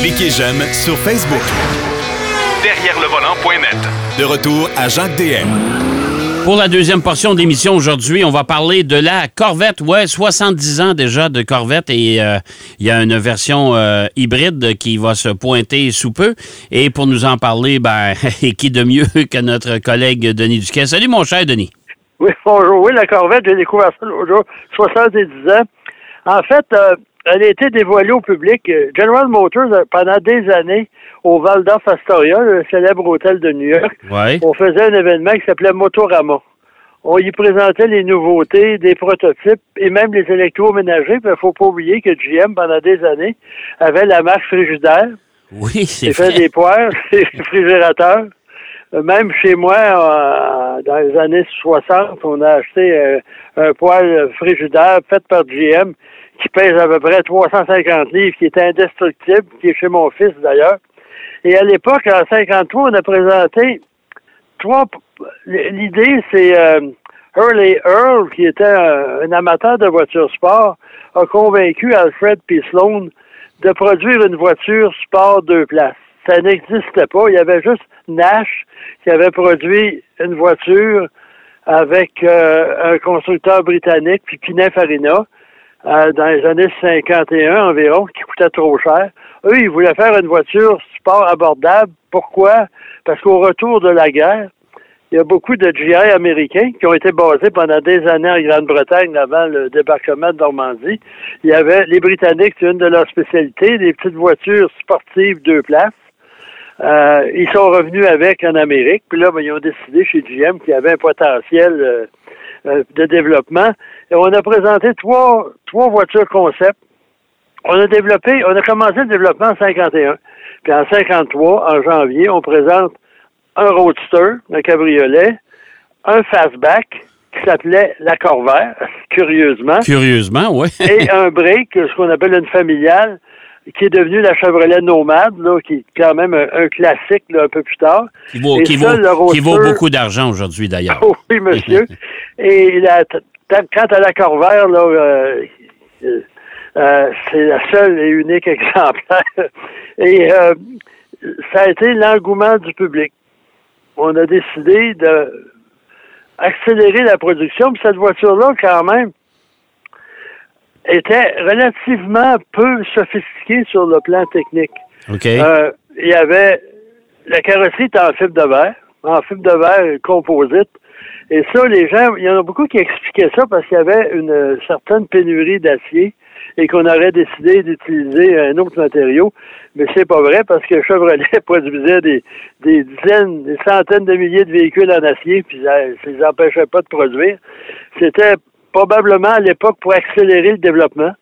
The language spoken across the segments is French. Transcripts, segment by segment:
Cliquez j'aime sur Facebook. Derrière le volant.net. De retour à Jacques DM. Pour la deuxième portion de l'émission aujourd'hui, on va parler de la Corvette. Ouais, 70 ans déjà de Corvette et euh, il y a une version euh, hybride qui va se pointer sous peu. Et pour nous en parler, ben, qui de mieux que notre collègue Denis Duquet. Salut mon cher Denis. Oui, bonjour. Oui, la Corvette, j'ai découvert ça l'autre jour, 70 ans. En fait, euh, elle a été dévoilée au public. General Motors, pendant des années, au Val d'Or Astoria, le célèbre hôtel de New York, Ouais. on faisait un événement qui s'appelait Motorama. On y présentait les nouveautés, des prototypes et même les électroménagers. Il ne faut pas oublier que GM, pendant des années, avait la marque Frigidaire. Oui, c'est fait des poires, des réfrigérateurs. Euh, Même chez moi, euh, dans les années 60, on a acheté euh, un poêle frigidaire fait par GM qui pèse à peu près 350 livres, qui est indestructible, qui est chez mon fils d'ailleurs. Et à l'époque, en 53, on a présenté trois. L'idée, c'est euh, Hurley Earl, qui était un, un amateur de voitures sport, a convaincu Alfred P. Sloan de produire une voiture sport deux places. Ça n'existait pas. Il y avait juste Nash qui avait produit une voiture avec euh, un constructeur britannique, puis Pininfarina, euh, dans les années 51 environ, qui coûtait trop cher. Eux, ils voulaient faire une voiture sport abordable. Pourquoi? Parce qu'au retour de la guerre, il y a beaucoup de GI américains qui ont été basés pendant des années en Grande-Bretagne avant le débarquement de Normandie. Il y avait les Britanniques, c'est une de leurs spécialités, des petites voitures sportives deux places. Euh, ils sont revenus avec en Amérique, puis là, ben, ils ont décidé chez GM qu'il y avait un potentiel euh, de développement. Et on a présenté trois, trois voitures concept. On a développé, on a commencé le développement en 51. Puis en 53, en janvier, on présente un roadster, un cabriolet, un fastback qui s'appelait la Corvair, curieusement, Curieusement, oui. et un break, ce qu'on appelle une familiale, qui est devenue la Chevrolet Nomade, là, qui est quand même un, un classique là, un peu plus tard. Qui vaut, Et qui ça, vaut- qui vaut beaucoup d'argent aujourd'hui, d'ailleurs. Oh oui, monsieur. Et la, quant à la Corvair, là, euh, euh, c'est la seule et unique exemplaire. Et euh, ça a été l'engouement du public. On a décidé de accélérer la production. Puis cette voiture-là, quand même, était relativement peu sophistiquée sur le plan technique. OK. Euh, il y avait la carrosserie était en fibre de verre, en fibre de verre composite. Et ça, les gens, il y en a beaucoup qui expliquaient ça parce qu'il y avait une certaine pénurie d'acier et qu'on aurait décidé d'utiliser un autre matériau. Mais c'est pas vrai parce que Chevrolet produisait des, des dizaines, des centaines de milliers de véhicules en acier, puis ça ne les empêchait pas de produire. C'était probablement à l'époque pour accélérer le développement.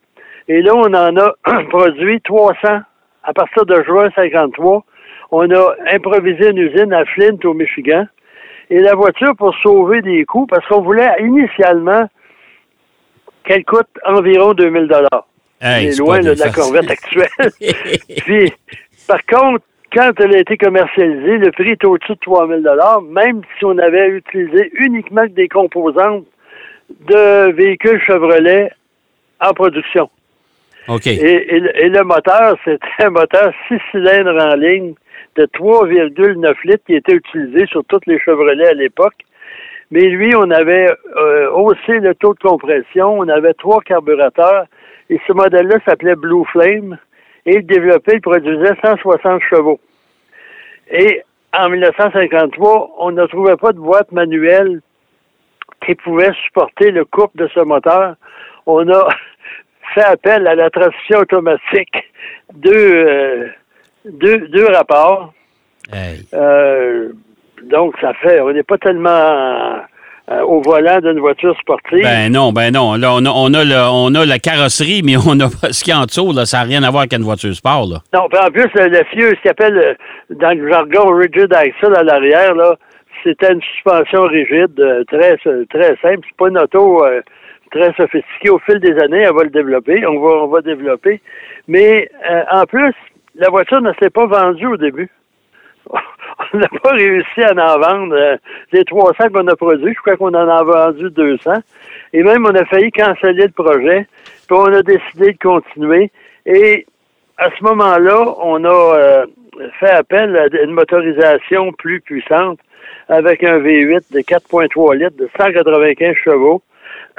Et là, on en a produit 300 à partir de juin 53. On a improvisé une usine à Flint, au Michigan. Et la voiture, pour sauver des coûts, parce qu'on voulait initialement qu'elle coûte environ 2000 dollars. Hey, c'est loin là, de la. Corvette actuelle. Puis, par contre, quand elle a été commercialisée, le prix est au-dessus de 3000 dollars, même si on avait utilisé uniquement que des composantes de véhicules Chevrolet en production. OK. Et, et le- et le moteur, c'était un moteur 6 cylindres en ligne de 3,9 litres qui était utilisé sur toutes les Chevrolet à l'époque. Mais lui, on avait euh, haussé le taux de compression, on avait trois carburateurs, et ce modèle-là s'appelait Blue Flame, et il développait, il produisait 160 chevaux. Et en 1953, on ne trouvait pas de boîte manuelle qui pouvait supporter le couple de ce moteur. On a fait appel à la transmission automatique, deux, euh, deux, deux rapports. Hey. Euh, donc, ça fait, on n'est pas tellement euh, au volant d'une voiture sportive. Ben non, ben non. Là, on a, on a, le- on a la carrosserie, mais on a ce qu'il y a en dessous. Là, ça n'a rien à voir avec une voiture sport. Là. Non, en plus, le, le fieux, ce qu'il appelle dans le jargon rigid axle à l'arrière, là, c'était une suspension rigide, euh, très très simple. C'est pas une auto euh, très sophistiquée. Au fil des années, elle va le développer. On va, on va développer. Mais euh, en plus, la voiture ne s'est pas vendue au début. on n'a pas réussi à en vendre. euh, les 300 qu'on a produits, je crois qu'on en a vendu 200. Et même, on a failli canceller le projet. Puis on a décidé de continuer. Et à ce moment-là, on a fait appel à une motorisation plus puissante avec un V8 de 4.3 litres de 195 chevaux.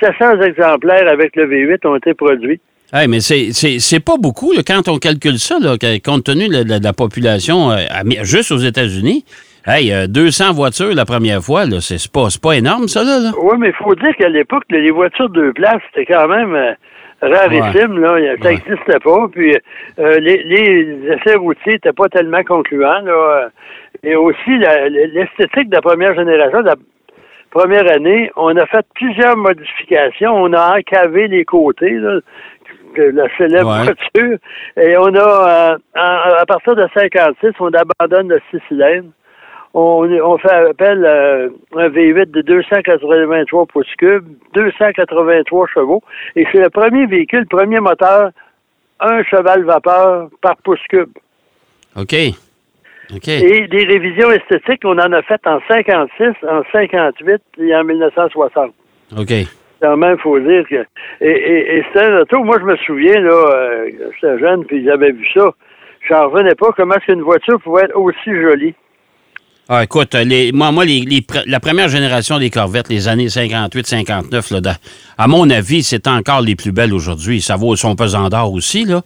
700 exemplaires avec le V8 ont été produits. Hey, mais c'est- pas beaucoup là, quand on calcule ça, là, compte tenu de la, de la population, euh, juste aux États-Unis. Hey, euh, 200 voitures la première fois, c'est pas, pas énorme, ça, là? là? Oui, mais il faut dire qu'à l'époque, les voitures deux places, c'était quand même euh, rarissime. Là. Ça Ouais. n'existait pas. Puis euh, les, les essais routiers n'étaient pas tellement concluants. Là. Et aussi, l'esthétique de la première génération, de la première année, on a fait plusieurs modifications. On a encavé les côtés là, de la célèbre Ouais. voiture. Et on a, euh, à partir de 56, on abandonne le six cylindres. On, on fait appel à un V8 de 283 pouces cubes, 283 chevaux, et c'est le premier véhicule, premier moteur, un cheval vapeur par pouce cube. OK. Et des révisions esthétiques, on en a fait en 56, en 58 et en 1960. OK. Quand même, il faut dire que. Et, et, et c'était un auto, moi je me souviens, là, euh, j'étais jeune, puis j'avais vu ça. J'en revenais pas comment est-ce qu'une voiture pouvait être aussi jolie? Ah, écoute, les, moi, moi les, la première génération des Corvettes, les années 58-59, là, da- à mon avis, c'est encore les plus belles aujourd'hui. Ça vaut son pesant d'or aussi, là.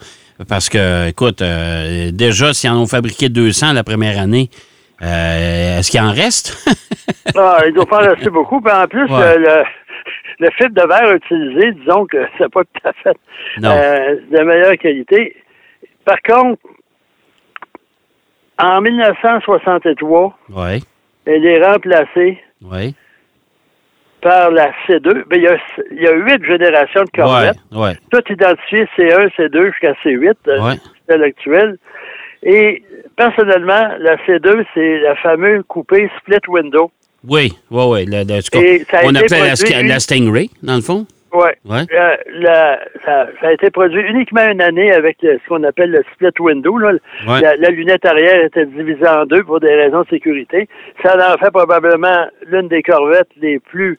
Parce que, écoute, euh, déjà, s'ils en ont fabriqué 200 la première année, euh, est-ce qu'il en reste? Ah, il doit pas en rester beaucoup. Puis en plus, Ouais. le, le fibre de verre utilisé, disons que c'est pas tout à fait euh, de meilleure qualité. Par contre, en 1963, oui. elle est remplacée Oui. Par la C2. Ben, il, y a, il y a huit générations de Oui. Corvette, Oui. toutes identifiées C1, C2 jusqu'à C8, euh, Ouais. celle actuelle. Et personnellement, la C2, c'est la fameuse coupée split window. Oui, oui, oui. Le- le- ce qu'on- Et ça a on appelle la, la Stingray, dans le fond? Ouais. Ouais. Euh, la- ça, ça a été produit uniquement une année avec le- ce qu'on appelle le split window. là. Ouais. La, la lunette arrière était divisée en deux pour des raisons de sécurité. Ça en fait probablement l'une des corvettes les plus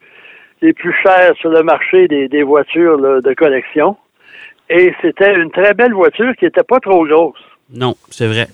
les plus chères sur le marché des, des voitures là, de collection. Et c'était une très belle voiture qui était pas trop grosse. Non, c'est vrai.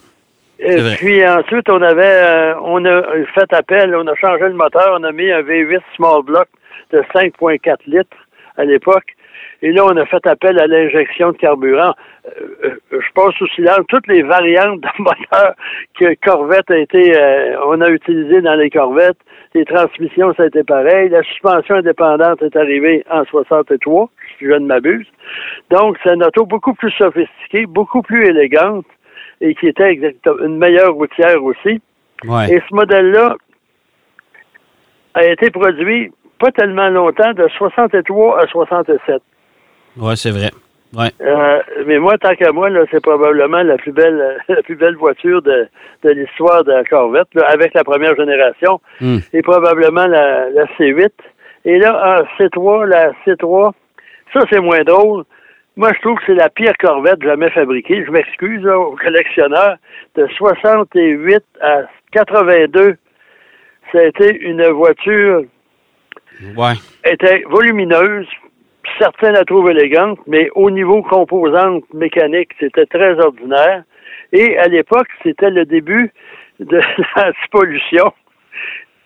Et vrai. puis ensuite, on avait euh, on a fait appel, on a changé le moteur, on a mis un V8 small block de 5.4 litres à l'époque. Et là, on a fait appel à l'injection de carburant. Euh, euh, je passe sous silence toutes les variantes de moteur que Corvette a été, euh, on a utilisé dans les Corvettes. Les transmissions, ça a été pareil. La suspension indépendante est arrivée en 63, si je ne m'abuse. Donc, c'est une auto beaucoup plus sophistiquée, beaucoup plus élégante et qui était exactement une meilleure routière aussi. Ouais. Et ce modèle-là a été produit pas tellement longtemps, de 63 à 67. Ouais, c'est vrai. Ouais. Euh, mais moi, tant qu'à moi, là, c'est probablement la plus belle, la plus belle voiture de, de l'histoire de la Corvette, là, avec la première génération, Hmm. et probablement la, la C8. Et là, en C3, la C3, ça c'est moins drôle. Moi, je trouve que c'est la pire Corvette jamais fabriquée. Je m'excuse aux collectionneurs. De 68 à 82, ça a été une voiture Ouais. était volumineuse. Certains la trouvent élégante, mais au niveau composante mécanique, c'était très ordinaire. Et à l'époque, c'était le début de l'antipollution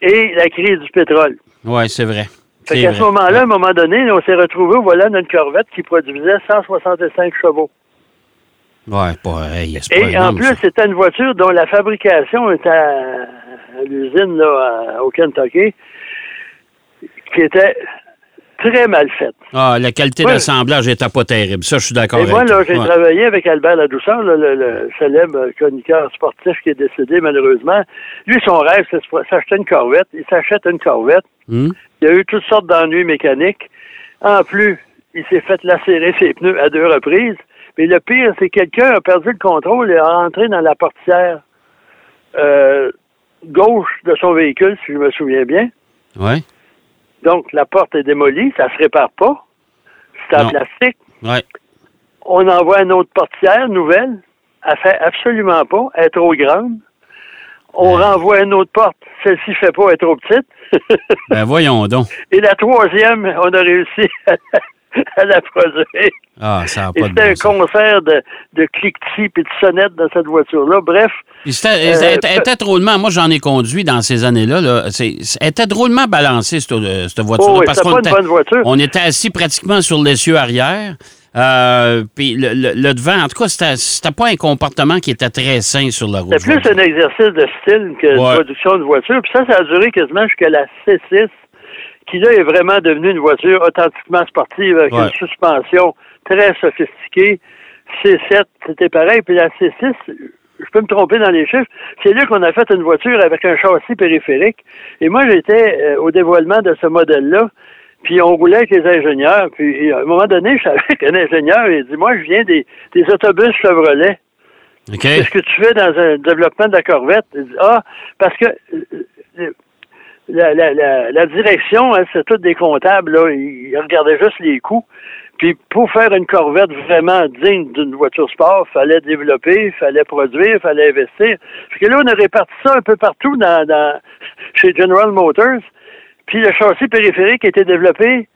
et la crise du pétrole. Ouais, c'est vrai. Fait qu'à ce moment-là, à un moment donné, on s'est retrouvé volant d'une Corvette qui produisait 165 chevaux. Ouais, c'est pas Et en plus, c'était une voiture dont la fabrication était à, à l'usine là, à- au Kentucky, qui était très mal faite. Ah, la qualité Ouais. d'assemblage était pas terrible. Ça, je suis d'accord avec moi, là, j'ai Ouais. travaillé avec Albert Ladouceur, le, le célèbre chroniqueur sportif qui est décédé malheureusement. Lui, son rêve, c'est de s'acheter une Corvette. Il s'achète une Corvette. Hmm? Il a eu toutes sortes d'ennuis mécaniques. En plus, il s'est fait lacérer ses pneus à deux reprises. Mais le pire, c'est que quelqu'un a perdu le contrôle et a rentré dans la portière euh, gauche de son véhicule, si je me souviens bien. Ouais. Donc, la porte est démolie, ça se répare pas. C'est en plastique. Ouais. On envoie une autre portière nouvelle. Elle fait absolument pas. Elle est trop grande. On renvoie une autre porte. Celle-ci fait pas, elle est trop petite. Ben, voyons donc. Et la troisième, on a réussi à la produire. Ah, ça c'était un sens. concert de, de cliquetis et de sonnettes dans cette voiture-là. Bref, c'était- Euh, elle était- elle était drôlement, moi j'en ai conduit dans ces années-là. Là, elle était drôlement balancée, cette, euh, cette voiture-là. oh, oui, parce qu'on était- voiture. On était assis pratiquement sur l'essieu arrière. Euh, puis le, le- le devant, en tout cas, c'était- pas un comportement qui était très sain sur la route. C'était plus un exercice de style que de Ouais. production de voiture. Puis ça, ça a duré quasiment jusqu'à la C6, qui là est vraiment devenue une voiture authentiquement sportive avec Ouais. une suspension très sophistiquée. C7, c'était pareil. Puis la C6, je peux me tromper dans les chiffres, c'est là qu'on a fait une voiture avec un châssis périphérique. Et moi, j'étais euh, au dévoilement de ce modèle-là. Puis on roulait avec les ingénieurs. Puis à un moment donné, je savais qu'un ingénieur, il dit, moi, je viens des, des autobus Chevrolet. OK. Qu'est-ce que tu fais dans un développement de la Corvette? Il dit, ah, parce que euh, la, la, la, la direction, hein, c'est tous des comptables, là, ils, regardaient juste les coûts. Puis pour faire une Corvette vraiment digne d'une voiture sport, fallait développer, fallait produire, fallait investir. Parce que là, on a réparti ça un peu partout dans, dans chez General Motors. Puis le châssis périphérique a été développé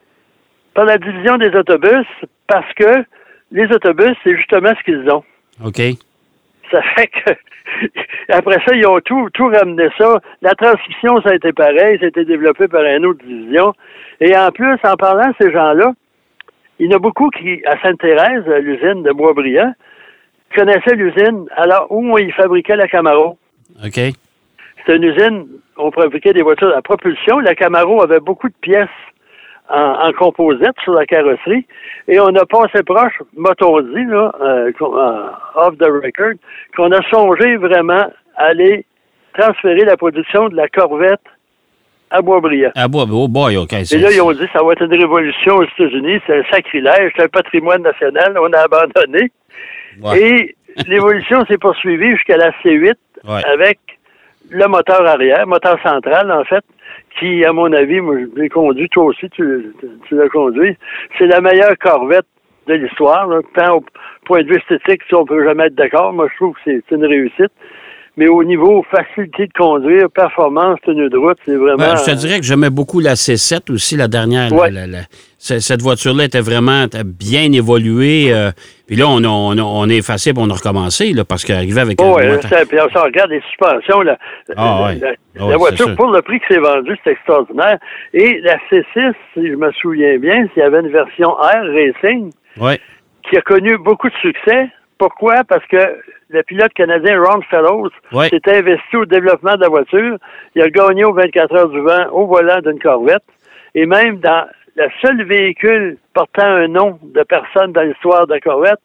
par la division des autobus parce que les autobus, c'est justement ce qu'ils ont. OK. Ça fait que après ça, ils ont tout, tout ramené ça. La transmission, ça a été pareil, ça a été développé par une autre division. Et en plus, en parlant de ces gens-là, il y en a beaucoup qui, à Sainte-Thérèse, à l'usine de Boisbriand, connaissaient l'usine alors où ils fabriquaient la Camaro. OK. C'était une usine, on fabriquait des voitures à propulsion. La Camaro avait beaucoup de pièces en, en composite sur la carrosserie. Et on a passé proche, m'a-t-on dit, là, euh, euh, off the record, qu'on a songé vraiment à aller transférer la production de la Corvette à Boisbriand. Ah, bon, oh boy, OK. Et là, ils ont dit ça va être une révolution aux États-Unis, c'est un sacrilège, c'est un patrimoine national, on a abandonné. Ouais. Et l'évolution s'est poursuivie jusqu'à la C8 Ouais. avec le moteur arrière, moteur central en fait, qui, à mon avis, moi je l'ai conduit, toi aussi tu, tu l'as conduit, c'est la meilleure Corvette de l'histoire, tant au point de vue esthétique, si on peut jamais être d'accord, moi je trouve que c'est une réussite. Mais au niveau facilité de conduire, performance, tenue de route, c'est vraiment. Ben, je te dirais que j'aimais beaucoup la C7 aussi, la dernière. Ouais. la- la- cette voiture-là était vraiment bien évoluée. euh, puis là, on, a- on, a- on est effacé on a recommencé, là, parce qu'arriver avec Oh, un ouais, moteur- ça, puis on regarde les suspensions. La, Ah, ouais. la, Ah, ouais, voiture, pour le prix que c'est vendu, c'est extraordinaire. Et la C6, si je me souviens bien, s'il y avait une version R Racing Ouais. qui a connu beaucoup de succès. Pourquoi? Parce que le pilote canadien Ron Fellows Ouais. s'est investi au développement de la voiture. Il a gagné aux 24 heures du vent au volant d'une Corvette. Et même dans le seul véhicule portant un nom de personne dans l'histoire de la Corvette,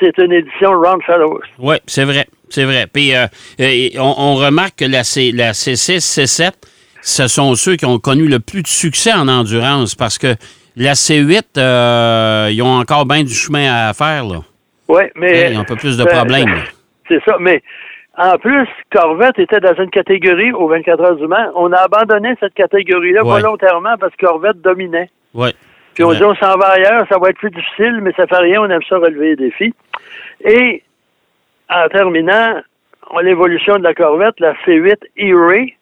c'est une édition Ron Fellows. Oui, c'est vrai. C'est vrai. Puis euh, euh, on, on remarque que la, C, la C6, C7, ce sont ceux qui ont connu le plus de succès en endurance parce que la C8, euh, ils ont encore bien du chemin à faire. Là. Oui, mais. Ils ont un peu plus de Ben, problèmes. là. C'est ça. Mais en plus, Corvette était dans une catégorie aux 24 heures du Mans. On a abandonné cette catégorie-là Ouais. volontairement parce que Corvette dominait. Oui. Puis on dit on s'en va ailleurs, ça va être plus difficile, mais ça fait rien, on aime ça relever les défis. Et en terminant, on- l'évolution de la Corvette, la C8 E-Ray,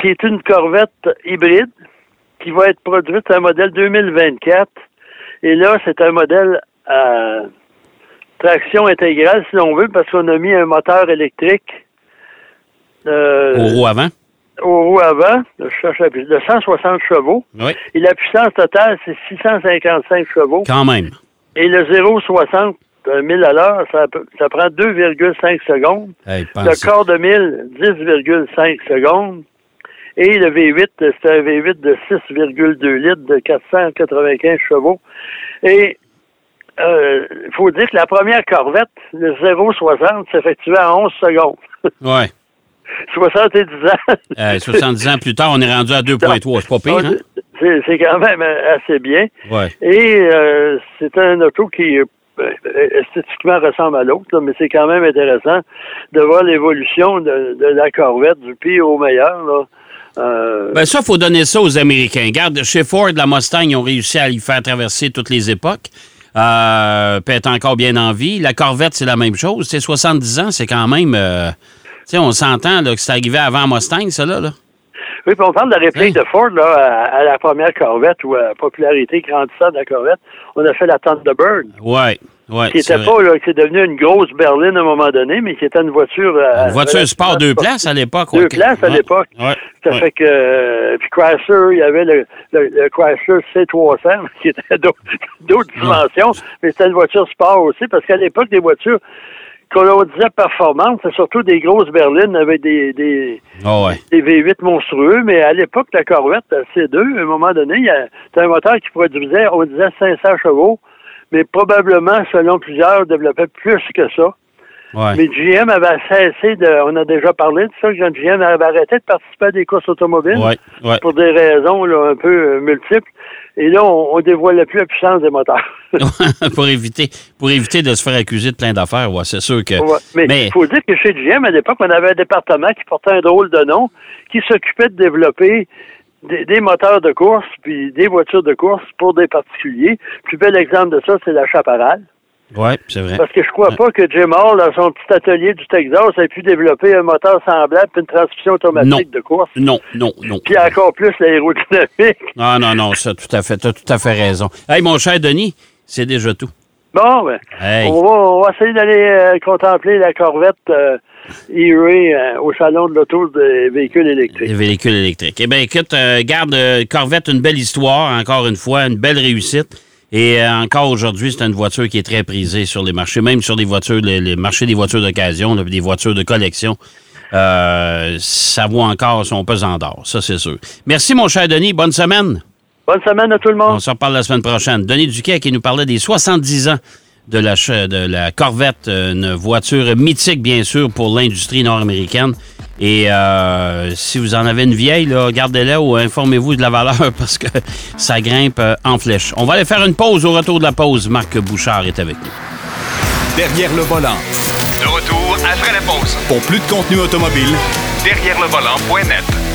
qui est une Corvette hybride qui va être produite, un modèle 2024. Et là, c'est un modèle à traction intégrale, si l'on veut, parce qu'on a mis un moteur électrique euh, Au roue avant? au roue avant, je cherche la pu- de 160 chevaux. Oui. Et la puissance totale, c'est 655 chevaux. Quand même. Et le 0,60 000 à l'heure, ça, ça prend 2,5 secondes. Hey, Le quart de mille, 10,5 secondes. Et le V8, c'est un V8 de 6,2 litres de 495 chevaux. Et il faut dire que la première Corvette, le 0,60, s'effectuait en 11 secondes. Ouais. 70 ans. Euh, 70 ans plus tard, on est rendu à 2,3. C'est pas pire, hein? C'est quand même assez bien. Ouais. Et euh, c'est un auto qui euh, esthétiquement ressemble à l'autre, mais c'est quand même intéressant de voir l'évolution de, de la Corvette du pire au meilleur. Là. Euh, Ben ça, il faut donner ça aux Américains. Regarde, chez Ford, la Mustang, ils ont réussi à y faire traverser toutes les époques. Euh, elle est encore bien en vie. La Corvette, c'est la même chose. C'est 70 ans, c'est quand même... euh, tu sais, on s'entend que c'est arrivé avant Mustang, ça, là. là. Oui, puis on parle de la réplique de Ford là, à, à la première Corvette ou à la popularité grandissante de la Corvette. On a fait la Thunderbird. Ouais. Ouais, qui c'est pas, là, qui est devenue une grosse berline à un moment donné, mais qui était une voiture. euh, Une voiture sport deux places à l'époque. Deux places à l'époque. Ouais. Ça Ouais. fait que, euh, puis Chrysler, il y avait le, le, le Chrysler C300, qui était d'autres dimensions, mais c'était une voiture sport aussi, parce qu'à l'époque, des voitures qu'on disait performantes, c'est surtout des grosses berlines avec des, des, Ah ouais. des V8 monstrueux, mais à l'époque, la Corvette la C2, à un moment donné, il y a- c'était un moteur qui produisait, on disait 500 chevaux, mais probablement, selon plusieurs, développait plus que ça. Ouais. Mais GM avait cessé de, on a déjà parlé de ça, GM avait arrêté de participer à des courses automobiles Ouais. Ouais. pour des raisons là, un peu euh, multiples. Et là, on, on dévoilait plus la puissance des moteurs. pour éviter pour éviter de se faire accuser de plein d'affaires, ouais, c'est sûr que. Mais il Mais faut dire que chez GM, à l'époque, on avait un département qui portait un drôle de nom, qui s'occupait de développer des, des moteurs de course, puis des voitures de course pour des particuliers. Le plus bel exemple de ça, c'est la Chaparral. ouais, c'est vrai. Parce que je crois pas que Jim Hall, dans son petit atelier du Texas, ait pu développer un moteur semblable puis une transmission automatique Non. de course. Non, non, non. Puis encore plus l'aérodynamique. Ah non, non, ça, tout à fait, t'as tout à fait raison. Hey, mon cher Denis, c'est déjà tout. Bon, ben, Hey. on, va, on va essayer d'aller euh, contempler la Corvette euh, E-Ray euh, au salon de l'auto des véhicules électriques. Les véhicules électriques. Eh bien, écoute, euh, garde euh, Corvette, une belle histoire, encore une fois, une belle réussite. Et euh, encore aujourd'hui, c'est une voiture qui est très prisée sur les marchés, même sur les voitures, les, les marchés des voitures d'occasion, des voitures de collection. Ça vaut encore son pesant d'or, ça c'est sûr. Merci, mon cher Denis. Bonne semaine. Bonne semaine à tout le On monde. se reparle la semaine prochaine. Denis Duquet qui nous parlait des 70 ans de la, de la Corvette, euh, une voiture mythique, bien sûr, pour l'industrie nord-américaine. Et euh, si vous en avez une vieille, gardez-la ou informez-vous de la valeur parce que ça grimpe euh, en flèche. On va aller faire une pause. Au retour de la pause, Marc Bouchard est avec nous. Derrière le volant. De retour après la pause. Pour plus de contenu automobile, Derrière le volant.net.